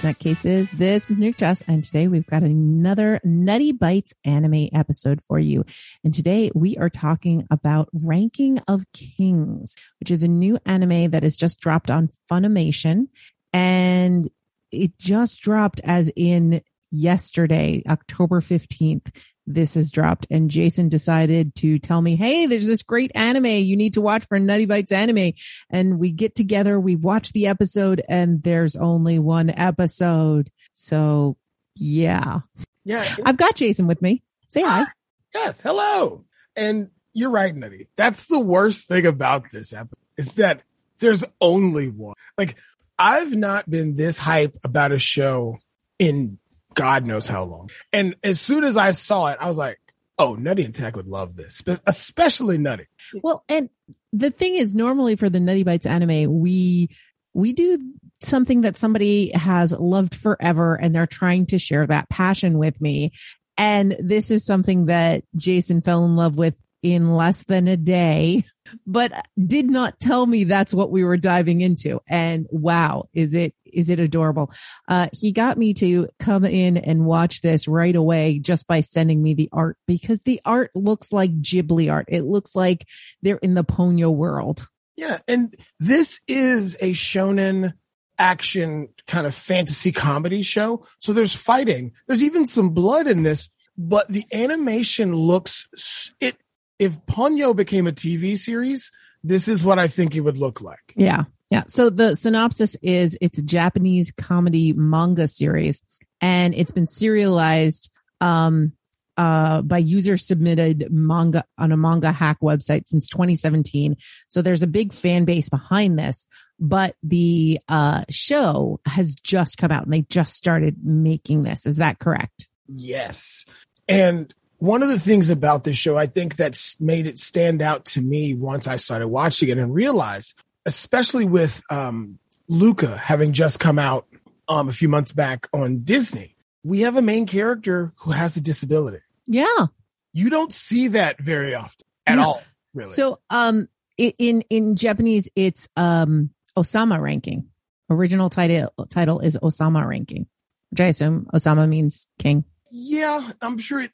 Hello, Mixed Nut Cases. This is Nuke Jess, and today we've got another Nutty Bites anime episode for you. And today we are talking about Ranking of Kings, which is a new anime that has just dropped on Funimation. And it just dropped as in yesterday, October 15th this has dropped and Jason decided to tell me, Hey, there's this great anime you need to watch for Nutty Bites anime. And we get together, we watch the episode and there's only one episode. So yeah. Yeah. I've got Jason with me. Say hi. Ah, yes. Hello. And you're right, Nutty. That's the worst thing about this episode is that there's only one. Like I've not been this hype about a show in God knows how long. And as soon as I saw it, I was like, oh, Nutty and Tech would love this, especially Nutty. Well, and the thing is, normally for the Nutty Bites anime, we we do something that somebody has loved forever and they're trying to share that passion with me. And this is something that Jason fell in love with in less than a day, but did not tell me that's what we were diving into. And wow, is it is it adorable? Uh, he got me to come in and watch this right away just by sending me the art because the art looks like Ghibli art. It looks like they're in the Ponyo world. Yeah. And this is a shonen action kind of fantasy comedy show. So there's fighting. There's even some blood in this, but the animation looks, it, if Ponyo became a TV series, this is what I think it would look like. Yeah. Yeah. So the synopsis is it's a Japanese comedy manga series and it's been serialized, um, uh, by user submitted manga on a manga hack website since 2017. So there's a big fan base behind this, but the, uh, show has just come out and they just started making this. Is that correct? Yes. And one of the things about this show, I think that's made it stand out to me once I started watching it and realized especially with um, Luca having just come out um, a few months back on Disney, we have a main character who has a disability. Yeah. You don't see that very often at no. all, really. So, um, in, in Japanese, it's, um, Osama ranking. Original title, title is Osama ranking, which I assume Osama means king. Yeah, I'm sure it,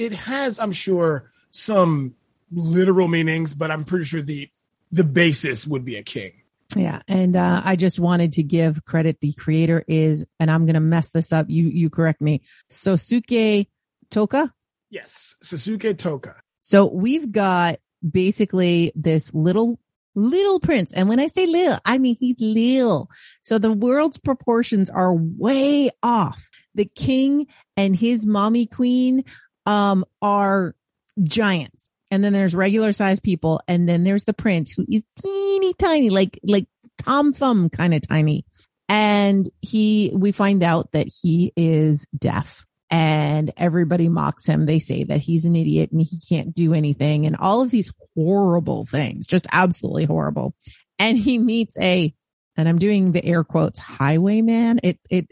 it, has, I'm sure some literal meanings, but I'm pretty sure the the basis would be a king. Yeah. And uh, I just wanted to give credit. The creator is, and I'm going to mess this up. You, you correct me. Sosuke Toka? Yes. Sosuke Toka. So we've got basically this little, little prince. And when I say little, I mean he's little. So the world's proportions are way off. The king and his mommy queen, um, are giants and then there's regular sized people, and then there's the prince who is teeny tiny, like like Tom Thumb kind of tiny. And he, we find out that he is deaf and everybody mocks him. They say that he's an idiot and he can't do anything and all of these horrible things, just absolutely horrible. And he meets a, and I'm doing the air quotes highwayman. It, it,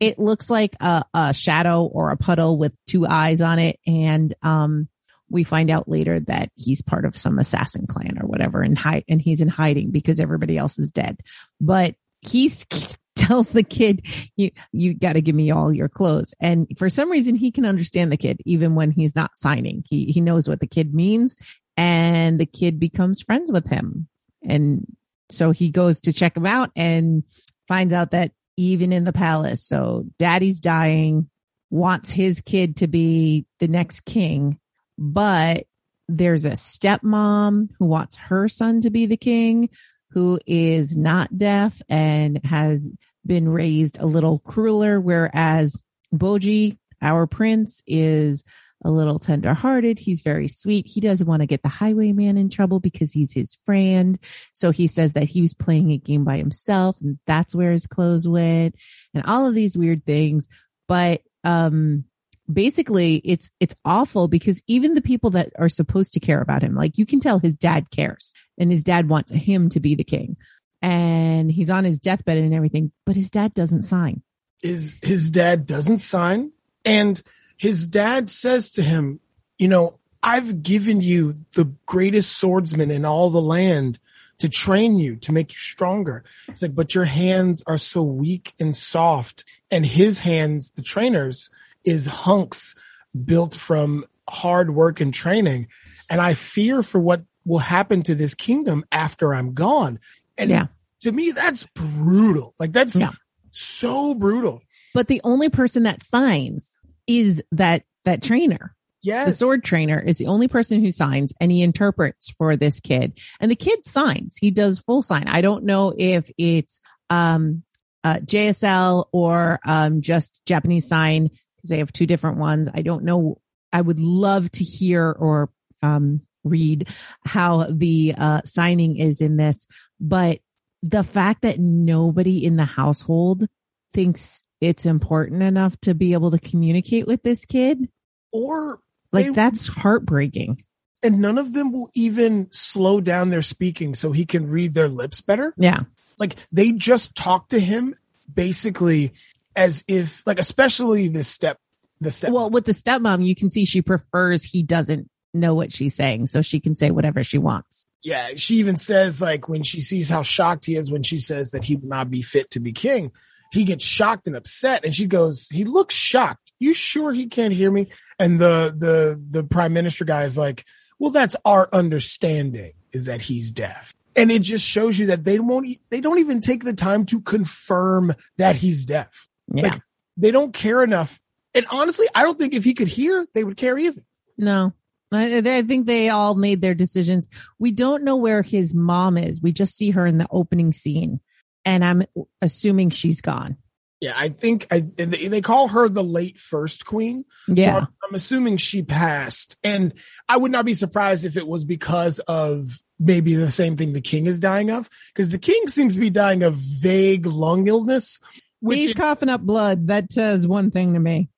it looks like a, a shadow or a puddle with two eyes on it. And, um, we find out later that he's part of some assassin clan or whatever and hide, and he's in hiding because everybody else is dead. But he tells the kid, you, you got to give me all your clothes. And for some reason, he can understand the kid even when he's not signing. He, he knows what the kid means and the kid becomes friends with him. And so he goes to check him out and finds out that even in the palace, so daddy's dying, wants his kid to be the next king but there's a stepmom who wants her son to be the king, who is not deaf and has been raised a little crueler, whereas Bojji, our prince, is a little tenderhearted. He's very sweet. He doesn't want to get the highwayman in trouble because he's his friend. So he says that he was playing a game by himself and that's where his clothes went and all of these weird things. But, um, basically it's it's awful because even the people that are supposed to care about him like you can tell his dad cares and his dad wants him to be the king and he's on his deathbed and everything but his dad doesn't sign his his dad doesn't sign and his dad says to him you know i've given you the greatest swordsman in all the land to train you, to make you stronger. It's like, but your hands are so weak and soft. And his hands, the trainers, is hunks built from hard work and training. And I fear for what will happen to this kingdom after I'm gone. And Yeah. to me, that's brutal. Like that's Yeah. so brutal. But the only person that signs is that that trainer. Yes. The sword trainer is the only person who signs and he interprets for this kid. And the kid signs. He does full sign. I don't know if it's um uh JSL or um just Japanese sign because they have two different ones. I don't know. I would love to hear or um read how the uh signing is in this, but the fact that nobody in the household thinks it's important enough to be able to communicate with this kid, or like They- that's heartbreaking. and none of them will even slow down their speaking so he can read their lips better. Yeah. Like they just talk to him basically as if like especially the step the step Well, with the stepmom, you can see she prefers he doesn't know what she's saying, so she can say whatever she wants. yeah, she even says like when she sees how shocked he is when she says that he would not be fit to be king, he gets shocked and upset and she goes, he looks shocked. You sure he can't hear me? And the the the prime minister guy is like, well, that's our understanding is that he's deaf. And it just shows you that they won't they don't even take the time to confirm that he's deaf. Yeah. Like, They don't care enough. And honestly, I don't think if he could hear, they would care either. no. I, I think they all made their decisions. We don't know where his mom is. We just see her in the opening scene, and I'm assuming she's gone. Yeah, I think I, they they call her the late first queen. So Yeah. I'm, I'm assuming she passed. And I would not be surprised if it was because of maybe the same thing the king is dying of. Because the king seems to be dying of vague lung illness, which He's it coughing up blood. That says one thing to me.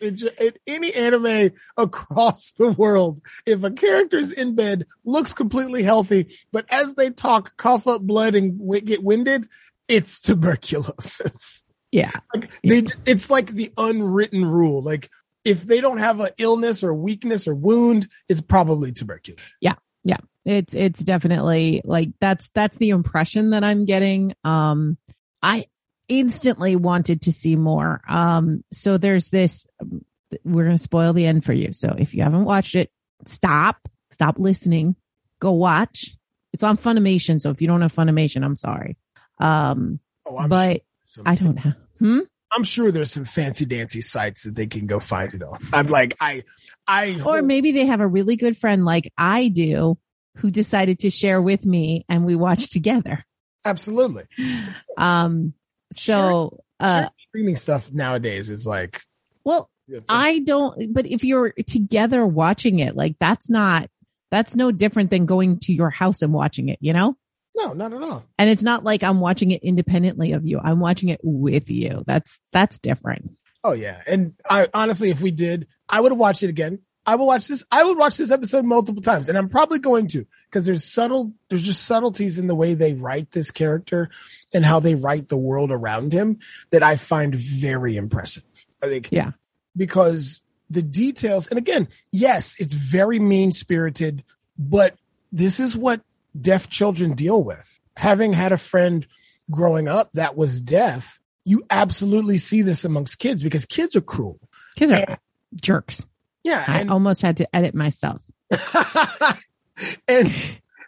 In, ju- in any anime across the world, if a character's in bed, looks completely healthy, but as they talk, cough up blood and w- get winded, it's tuberculosis. Yeah. Like they, it's like the unwritten rule. Like if they don't have an illness or weakness or wound, it's probably tuberculosis. Yeah. Yeah. It's it's definitely like that's that's the impression that i'm getting um i instantly wanted to see more um so there's this we're going to spoil the end for you so if you haven't watched it stop stop listening go watch it's on funimation so if you don't have funimation i'm sorry um Oh, but sure i don't know. hmm I'm sure there's some fancy dancy sites that they can go find it on. I'm like, I, I, or maybe they have a really good friend like i do who decided to share with me and we watched together absolutely. um so uh streaming stuff nowadays is like, well I don't, but if you're together watching it, like that's not, that's no different than going to your house and watching it, you know? No, not at all. And it's not like I'm watching it independently of you. I'm watching it with you. That's, that's different. Oh yeah. And I honestly, if we did, I would have watched it again. I will watch this. I would watch this episode multiple times and I'm probably going to because there's subtle, there's just subtleties in the way they write this character and how they write the world around him that I find very impressive. I think Yeah. because the details, and again, yes, it's very mean spirited, but this is what deaf children deal with. Having had a friend growing up that was deaf, you absolutely see this amongst kids because kids are cruel. Kids are jerks. Yeah. I almost had to edit myself. and,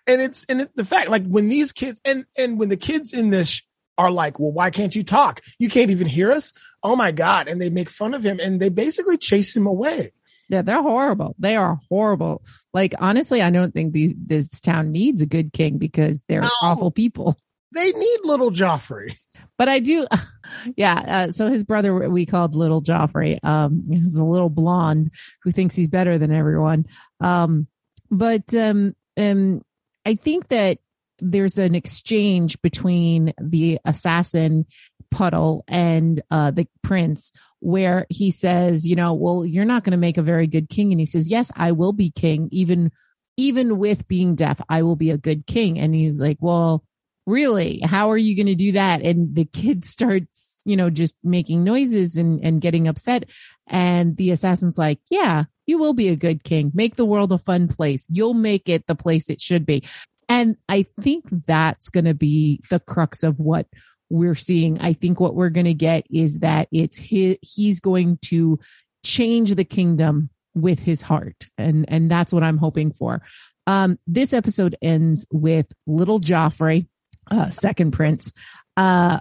and it's, and it, the fact, like when these kids, and, and when the kids in this are like, well, why can't you talk? You can't even hear us. Oh my God. And they make fun of him and they basically chase him away. Yeah. They're horrible. They are horrible. Like, honestly, I don't think these, this town needs a good king because they're No. awful people. They need little Joffrey. but I do, yeah. Uh, so his brother, we called little Joffrey. Um, he's a little blonde who thinks he's better than everyone. Um, but, um, um, I think that there's an exchange between the assassin puddle and, uh, the prince where he says, you know, well, you're not going to make a very good king. And he says, yes, I will be king. Even, even with being deaf, I will be a good king. And he's like, well, really how are you going to do that and the kid starts you know just making noises and and getting upset and the assassin's like yeah you will be a good king make the world a fun place you'll make it the place it should be And I think that's going to be the crux of what we're seeing. I think what we're going to get is that it's his, he's going to change the kingdom with his heart. And, and that's what I'm hoping for. Um, this episode ends with little Joffrey, uh, second prince, uh,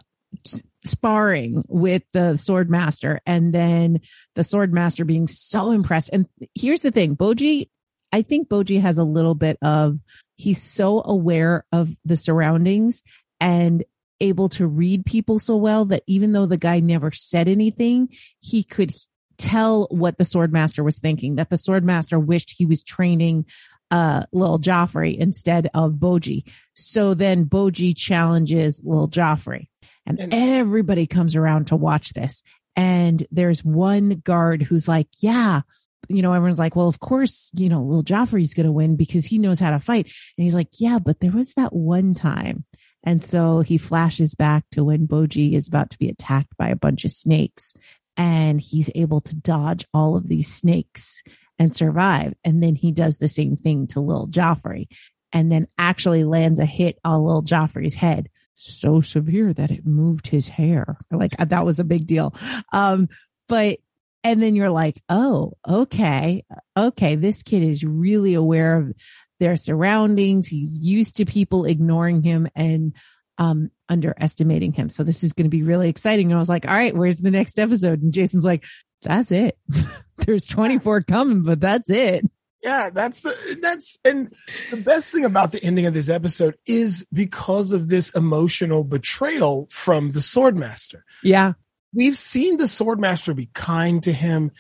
sparring with the sword master and then the sword master being so impressed. And here's the thing, Bojji, I think Bojji has a little bit of, he's so aware of the surroundings and able to read people so well that even though the guy never said anything, he could tell what the sword master was thinking, that the sword master wished he was training uh little Joffrey instead of Bojji. So then Bojji challenges little Joffrey and, and everybody comes around to watch this. And there's one guard who's like, yeah, you know, everyone's like, well, of course, you know, little Joffrey's going to win because he knows how to fight. And he's like, yeah, but there was that one time. And so he flashes back to when Bojji is about to be attacked by a bunch of snakes and he's able to dodge all of these snakes and survive. And then he does the same thing to little Joffrey and then actually lands a hit on little Joffrey's head so severe that it moved his hair. Like that was a big deal. Um, but, and then you're like, oh, okay, okay, this kid is really aware of their surroundings. He's used to people ignoring him and, um, underestimating him. So this is going to be really exciting. And I was like, all right, where's the next episode? And Jason's like, that's it. There's 24 coming, but that's it. Yeah, that's the that's and the best thing about the ending of this episode is because of this emotional betrayal from the swordmaster. Yeah. We've seen the swordmaster be kind to him.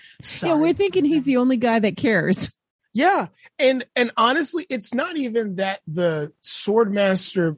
Yeah, we're thinking he's the only guy that cares. Yeah. And and honestly, it's not even that the swordmaster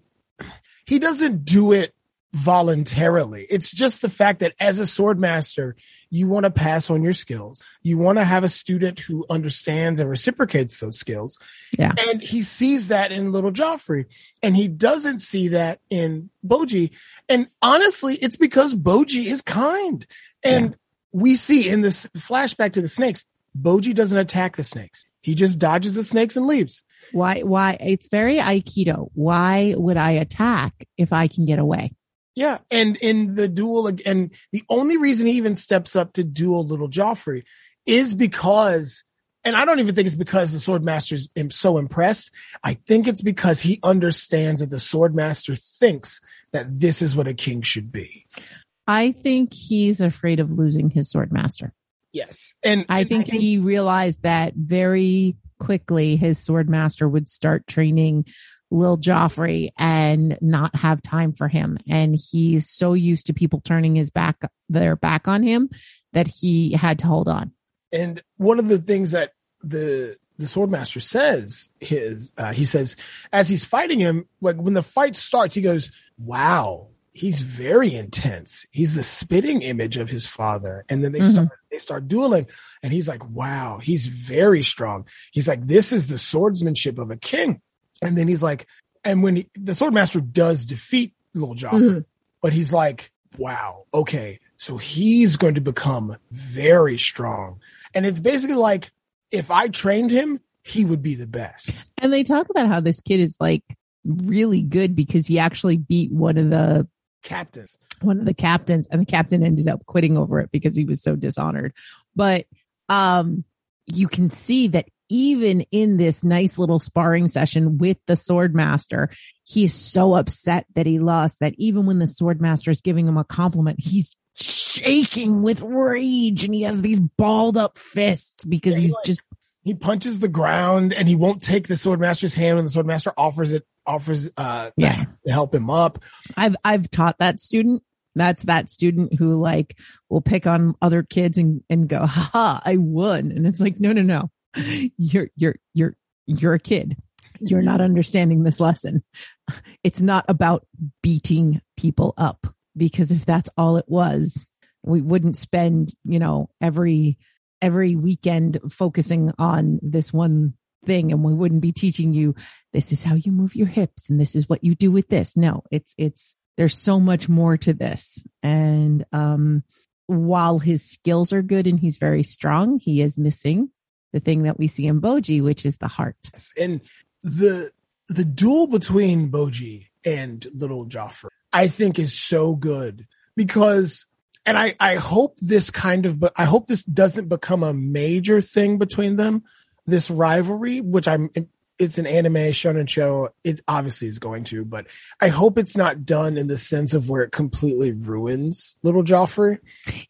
he doesn't do it voluntarily. It's just the fact that as a swordmaster, you want to pass on your skills. You want to have a student who understands and reciprocates those skills. Yeah. And he sees that in little Joffrey and he doesn't see that in Bojji. And honestly, it's because Bojji is kind. And yeah. we see in this flashback to the snakes, Bojji doesn't attack the snakes. He just dodges the snakes and leaves. Why, why? It's very Aikido. Why would I attack if I can get away? Yeah. And in the duel, and the only reason he even steps up to duel little Joffrey is because, and I don't even think it's because the swordmaster is so impressed. I think it's because he understands that the swordmaster thinks that this is what a king should be. I think he's afraid of losing his swordmaster. Yes. And I think, I think he realized that very quickly his swordmaster would start training Lil Joffrey and not have time for him. And he's so used to people turning his back, their back on him that he had to hold on. And one of the things that the, the swordmaster says his, uh, he says, as he's fighting him, like when the fight starts, he goes, wow, he's very intense. He's the spitting image of his father. And then they mm-hmm. start, they start dueling and he's like, wow, he's very strong. He's like, this is the swordsmanship of a king. And then he's like, and when he, the swordmaster does defeat little Joffrey, mm-hmm. but he's like, wow, okay. So he's going to become very strong. And it's basically like, if I trained him, he would be the best. And they talk about how this kid is like really good because he actually beat one of the captains, one of the captains, and the captain ended up quitting over it because he was so dishonored. But, um, you can see that even in this nice little sparring session with the sword master, he's so upset that he lost that even when the sword master is giving him a compliment, he's shaking with rage and he has these balled up fists because yeah, he's like, just he punches the ground and he won't take the sword master's hand when the sword master offers it offers uh yeah. to help him up. I've I've taught that student that's that student who like will pick on other kids and, and go, ha, I won. And it's like, no, no, no you're you're you're you're a kid you're not understanding this lesson it's not about beating people up because if that's all it was we wouldn't spend you know every every weekend focusing on this one thing and we wouldn't be teaching you this is how you move your hips and this is what you do with this no it's it's there's so much more to this and um while his skills are good and he's very strong he is missing the thing that we see in bojji which is the heart. And the the duel between Bojji and little Joffrey, I think is so good because, and I, I hope this kind of, but I hope this doesn't become a major thing between them, this rivalry, which I'm, it's an anime shonen show. It obviously is going to, but I hope it's not done in the sense of where it completely ruins little Joffrey.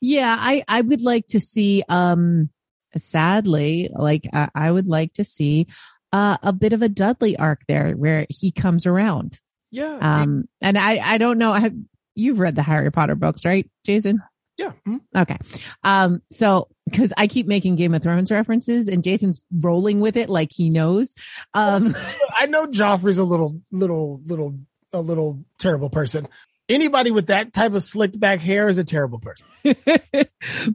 Yeah, I, I would like to see, um, sadly, like I, I would like to see uh, a bit of a Dudley arc there where he comes around. Yeah. Um, and I, I don't know. Have, you've read the Harry Potter books, right, Jason? Yeah. Mm-hmm. Okay. Um, so cause I keep making Game of Thrones references and Jason's rolling with it like he knows. Um, I know Joffrey's a little, little, little, a little terrible person. Anybody with that type of slicked back hair is a terrible person.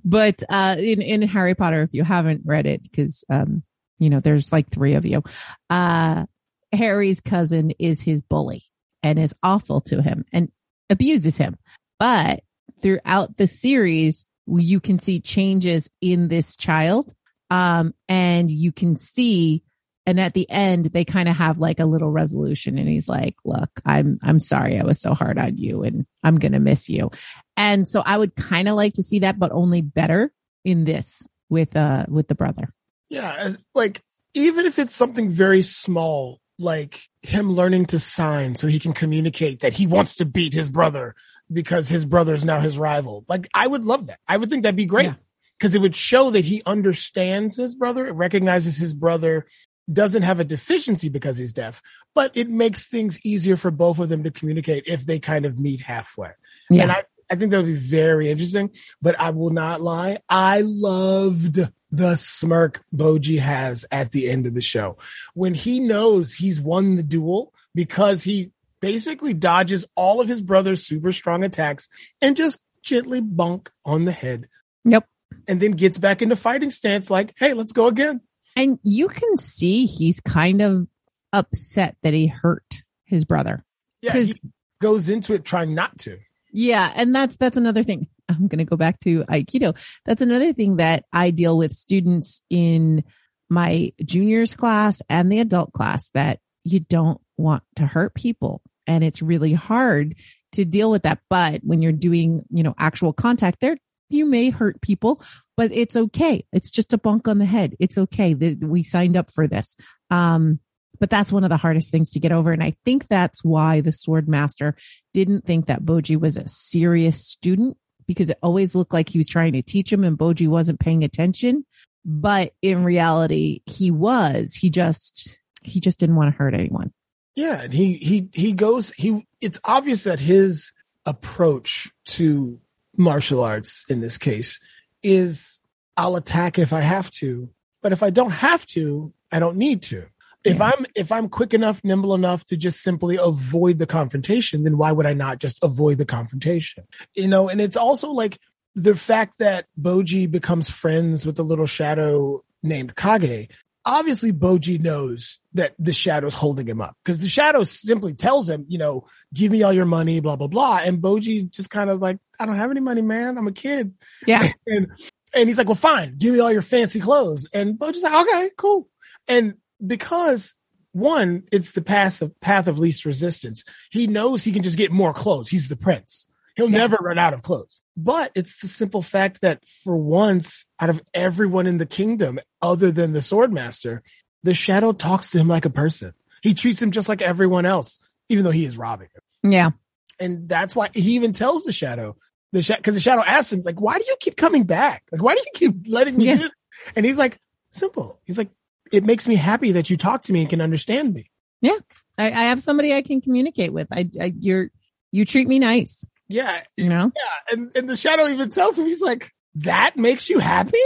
but, uh, in, in Harry Potter, if you haven't read it, cause, um, you know, there's like three of you, uh, Harry's cousin is his bully and is awful to him and abuses him. But throughout the series, you can see changes in this child. Um, and you can see, and at the end, they kind of have like a little resolution and he's like, look, I'm, I'm sorry I was so hard on you and I'm going to miss you. And so I would kind of like to see that, but only better in this with, uh, with the brother. Yeah. Like, even if it's something very small, like him learning to sign so he can communicate that he wants to beat his brother because his brother is now his rival. Like I would love that. I would think that'd be great because yeah. it would show that he understands his brother. It recognizes his brother doesn't have a deficiency because he's deaf, but it makes things easier for both of them to communicate if they kind of meet halfway. Yeah. And I, I think that would be very interesting, but I will not lie. I loved the smirk Bojji has at the end of the show when he knows he's won the duel because he basically dodges all of his brother's super strong attacks and just gently bunk on the head. Yep. And then gets back into fighting stance like, hey, let's go again. And you can see he's kind of upset that he hurt his brother. Yeah. He goes into it trying not to. Yeah. And that's, that's another thing. I'm going to go back to Aikido. That's another thing that I deal with students in my juniors class and the adult class that you don't want to hurt people. And it's really hard to deal with that. But when you're doing, you know, actual contact there, you may hurt people, but it's okay. It's just a bunk on the head. It's okay that we signed up for this. Um, but that's one of the hardest things to get over. And I think that's why the sword master didn't think that Bojji was a serious student because it always looked like he was trying to teach him and Bojji wasn't paying attention. But in reality, he was. He just he just didn't want to hurt anyone. Yeah, and he he he goes he it's obvious that his approach to martial arts in this case is I'll attack if I have to, but if I don't have to, I don't need to. If yeah. I'm if I'm quick enough, nimble enough to just simply avoid the confrontation, then why would I not just avoid the confrontation? You know, and it's also like the fact that Bojji becomes friends with the little shadow named Kage. Obviously, Bojji knows that the shadow's holding him up because the shadow simply tells him, you know, give me all your money, blah, blah, blah. And Bojji just kind of like, I don't have any money, man. I'm a kid. Yeah. And, and he's like, well, fine, give me all your fancy clothes. And Bojji's like, okay, cool. And because one, it's the path of path of least resistance. He knows he can just get more clothes. He's the prince. He'll yeah. never run out of clothes. But it's the simple fact that for once, out of everyone in the kingdom, other than the swordmaster, the shadow talks to him like a person. He treats him just like everyone else, even though he is robbing him. Yeah. And that's why he even tells the shadow, the shadow, cause the shadow asks him, like, why do you keep coming back? Like, why do you keep letting me yeah. And he's like, simple. He's like, it makes me happy that you talk to me and can understand me. Yeah. I, I have somebody I can communicate with. I, I, you're, you treat me nice. Yeah. You know? Yeah. And, and the shadow even tells him, he's like, that makes you happy?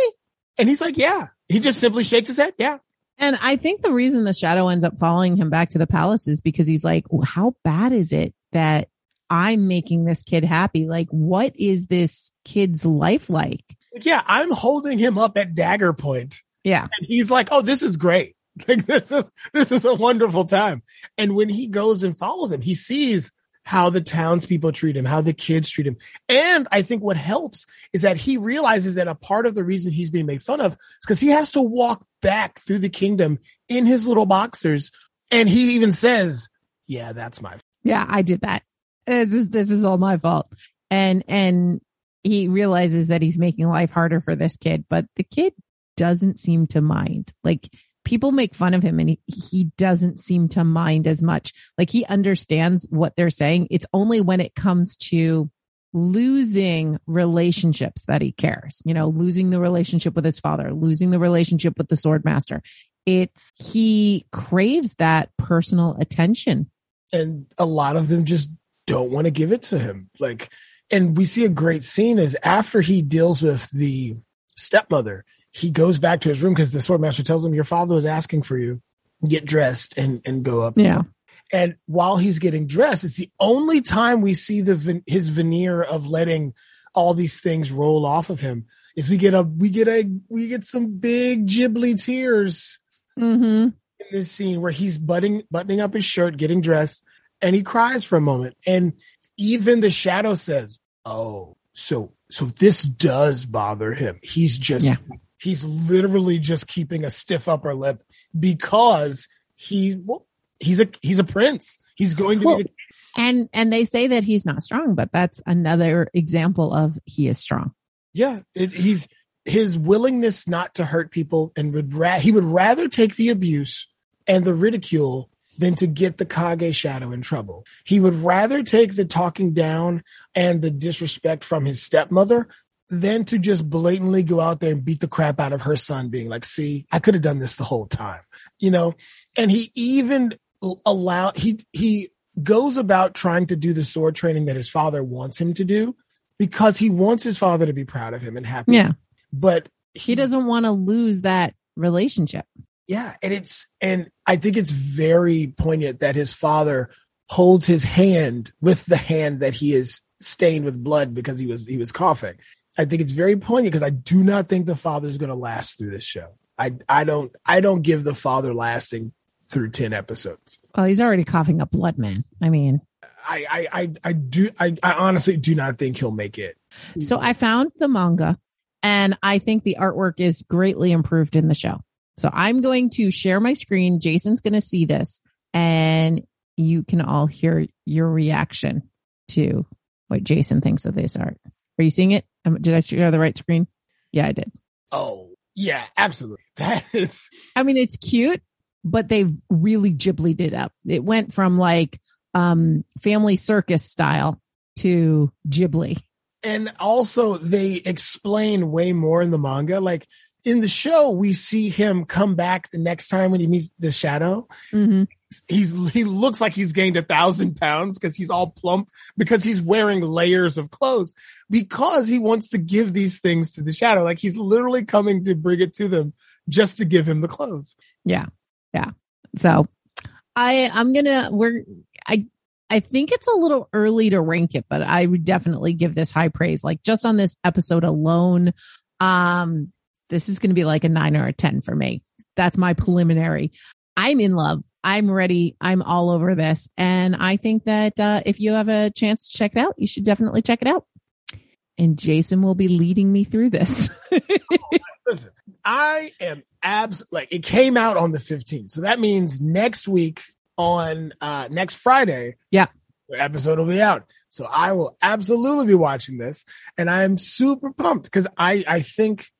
And he's like, yeah. He just simply shakes his head. Yeah. And I think the reason the shadow ends up following him back to the palace is because he's like, well, how bad is it that I'm making this kid happy? Like, what is this kid's life like? Yeah. I'm holding him up at dagger point yeah. And he's like, Oh, this is great. Like this is, this is a wonderful time. And when he goes and follows him, he sees how the townspeople treat him, how the kids treat him. And I think what helps is that he realizes that a part of the reason he's being made fun of is because he has to walk back through the kingdom in his little boxers And he even says, yeah, that's my. Yeah, I did that. This is, this is all my fault. And, and he realizes that he's making life harder for this kid, but the kid doesn't seem to mind. Like people make fun of him and he, he doesn't seem to mind as much. Like he understands what they're saying. It's only when it comes to losing relationships that he cares, you know, losing the relationship with his father, losing the relationship with the sword master. It's he craves that personal attention. And a lot of them just don't want to give it to him. Like, and we see a great scene is after he deals with the stepmother, he goes back to his room because the swordmaster tells him, Your father was asking for you. Get dressed and, and go up. Yeah. And while he's getting dressed, it's the only time we see the his veneer of letting all these things roll off of him. Is we get a we get a we get some big Ghibli tears mm-hmm. in this scene where he's butting buttoning up his shirt, getting dressed, and he cries for a moment. And even the shadow says, "Oh, so so this does bother him. He's just yeah. He's literally just keeping a stiff upper lip because he well, he's a he's a prince. He's going to well, be the- and and they say that he's not strong, but that's another example of he is strong. Yeah, it, he's his willingness not to hurt people and would ra- he would rather take the abuse and the ridicule than to get the Kage shadow in trouble. He would rather take the talking down and the disrespect from his stepmother than to just blatantly go out there and beat the crap out of her son being like, see, I could have done this the whole time, you know? And he even allow he he goes about trying to do the sword training that his father wants him to do because he wants his father to be proud of him and happy. Yeah. But he, he doesn't want to lose that relationship. Yeah, and it's and I think it's very poignant that his father holds his hand with the hand that he is stained with blood because he was he was coughing. I think it's very poignant because I do not think the father is going to last through this show. I I don't I don't give the father lasting through 10 episodes. Well, he's already coughing up blood, man. I mean, I, I, I, I do, I, I honestly do not think he'll make it. So I found the manga and I think the artwork is greatly improved in the show. So I'm going to share my screen. Jason's going to see this and you can all hear your reaction to what Jason thinks of this art. Are you seeing it? Did I share the right screen? Yeah, I did. Oh, yeah, absolutely. That is. I mean, it's cute but they've really Ghibli'd it up. It went from like um family circus style to Ghibli. And also they explain way more in the manga. Like in the show, we see him come back the next time when he meets the shadow. Mm-hmm. He's he looks like he's gained a thousand pounds because he's all plump because he's wearing layers of clothes because he wants to give these things to the shadow. Like he's literally coming to bring it to them just to give him the clothes. Yeah. Yeah. So I, I'm going to, we're, I, I think it's a little early to rank it, but I would definitely give this high praise. Like just on this episode alone, um, this is going to be like a nine or a 10 for me. That's my preliminary. I'm in love. I'm ready. I'm all over this. And I think that, uh, if you have a chance to check it out, you should definitely check it out. And Jason will be leading me through this. Listen, I am abs like it came out on the 15th. So that means next week on uh next Friday. Yeah. The episode will be out. So I will absolutely be watching this and I am super pumped because I I think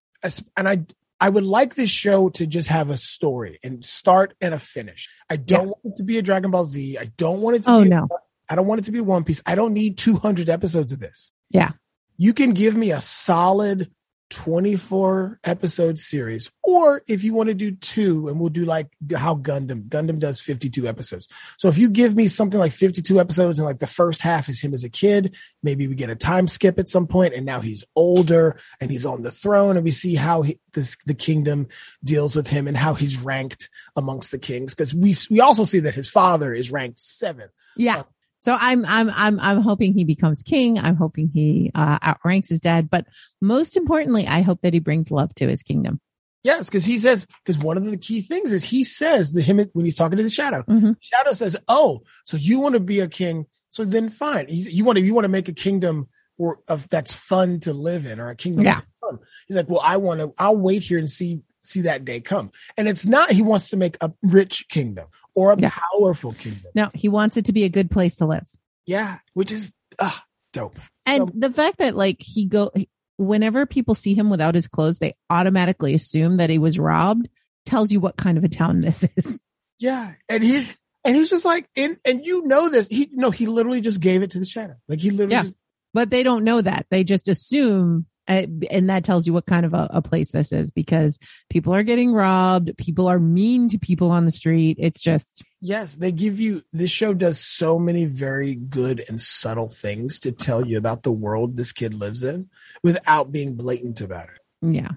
and I I would like this show to just have a story and start and a finish. I don't yeah. want it to be a Dragon Ball Z. I don't want it to oh, be no. I don't want it to be One Piece. I don't need 200 episodes of this. Yeah. You can give me a solid 24 episode series or if you want to do two and we'll do like how Gundam Gundam does 52 episodes. So if you give me something like 52 episodes and like the first half is him as a kid, maybe we get a time skip at some point and now he's older and he's on the throne and we see how he, this the kingdom deals with him and how he's ranked amongst the kings because we we also see that his father is ranked 7th. Yeah. Um, So I'm I'm I'm I'm hoping he becomes king. I'm hoping he uh, outranks his dad, but most importantly, I hope that he brings love to his kingdom. Yes, because he says because one of the key things is he says the him when he's talking to the shadow. Mm-hmm. Shadow says, "Oh, so you want to be a king? So then fine. you want to you want to make a kingdom or of that's fun to live in or a kingdom. Yeah. He's like, well, I want to. I'll wait here and see see that day come. And it's not he wants to make a rich kingdom or a powerful kingdom. No, he wants it to be a good place to live. Yeah, which is ah dope. And So- the fact that like he go, whenever people see him without his clothes, they automatically assume that he was robbed tells you what kind of a town this is. yeah, and he's and he's just like and and you know this. He no, he literally just gave it to the shadow. Like he literally Yeah. just, But they don't know that. They just assume, uh, and that tells you what kind of a, a place this is because people are getting robbed. People are mean to people on the street. It's just, Yes, they give you this show does so many very good and subtle things to tell you about the world this kid lives in without being blatant about it. yeah.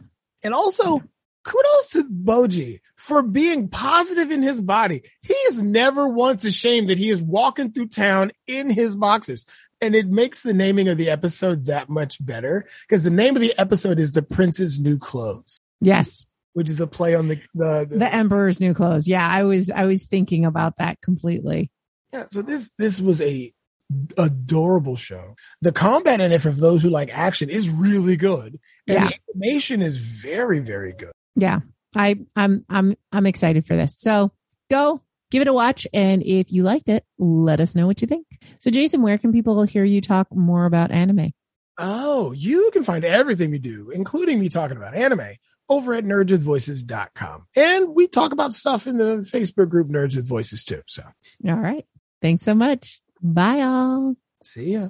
And also, kudos to Bojji for being positive in his body. He is never once ashamed that he is walking through town in his boxers. And it makes the naming of the episode that much better because the name of the episode is The Prince's New Clothes, Yes. which is a play on the, the, the, The emperor's new clothes. Yeah. I was, I was thinking about that completely. Yeah, so this this was a adorable show. The combat in it, for those who like action, is really good, and Yeah. the animation is very very good. Yeah. I, I'm, I'm, I'm excited for this. So go give it a watch. And if you liked it, let us know what you think. So Jason, where can people hear you talk more about anime? Oh, you can find everything we do, including me talking about anime, over at nerdswithvoices.com. And we talk about stuff in the Facebook group Nerds with Voices too. So All right. Thanks so much. Bye all. see ya.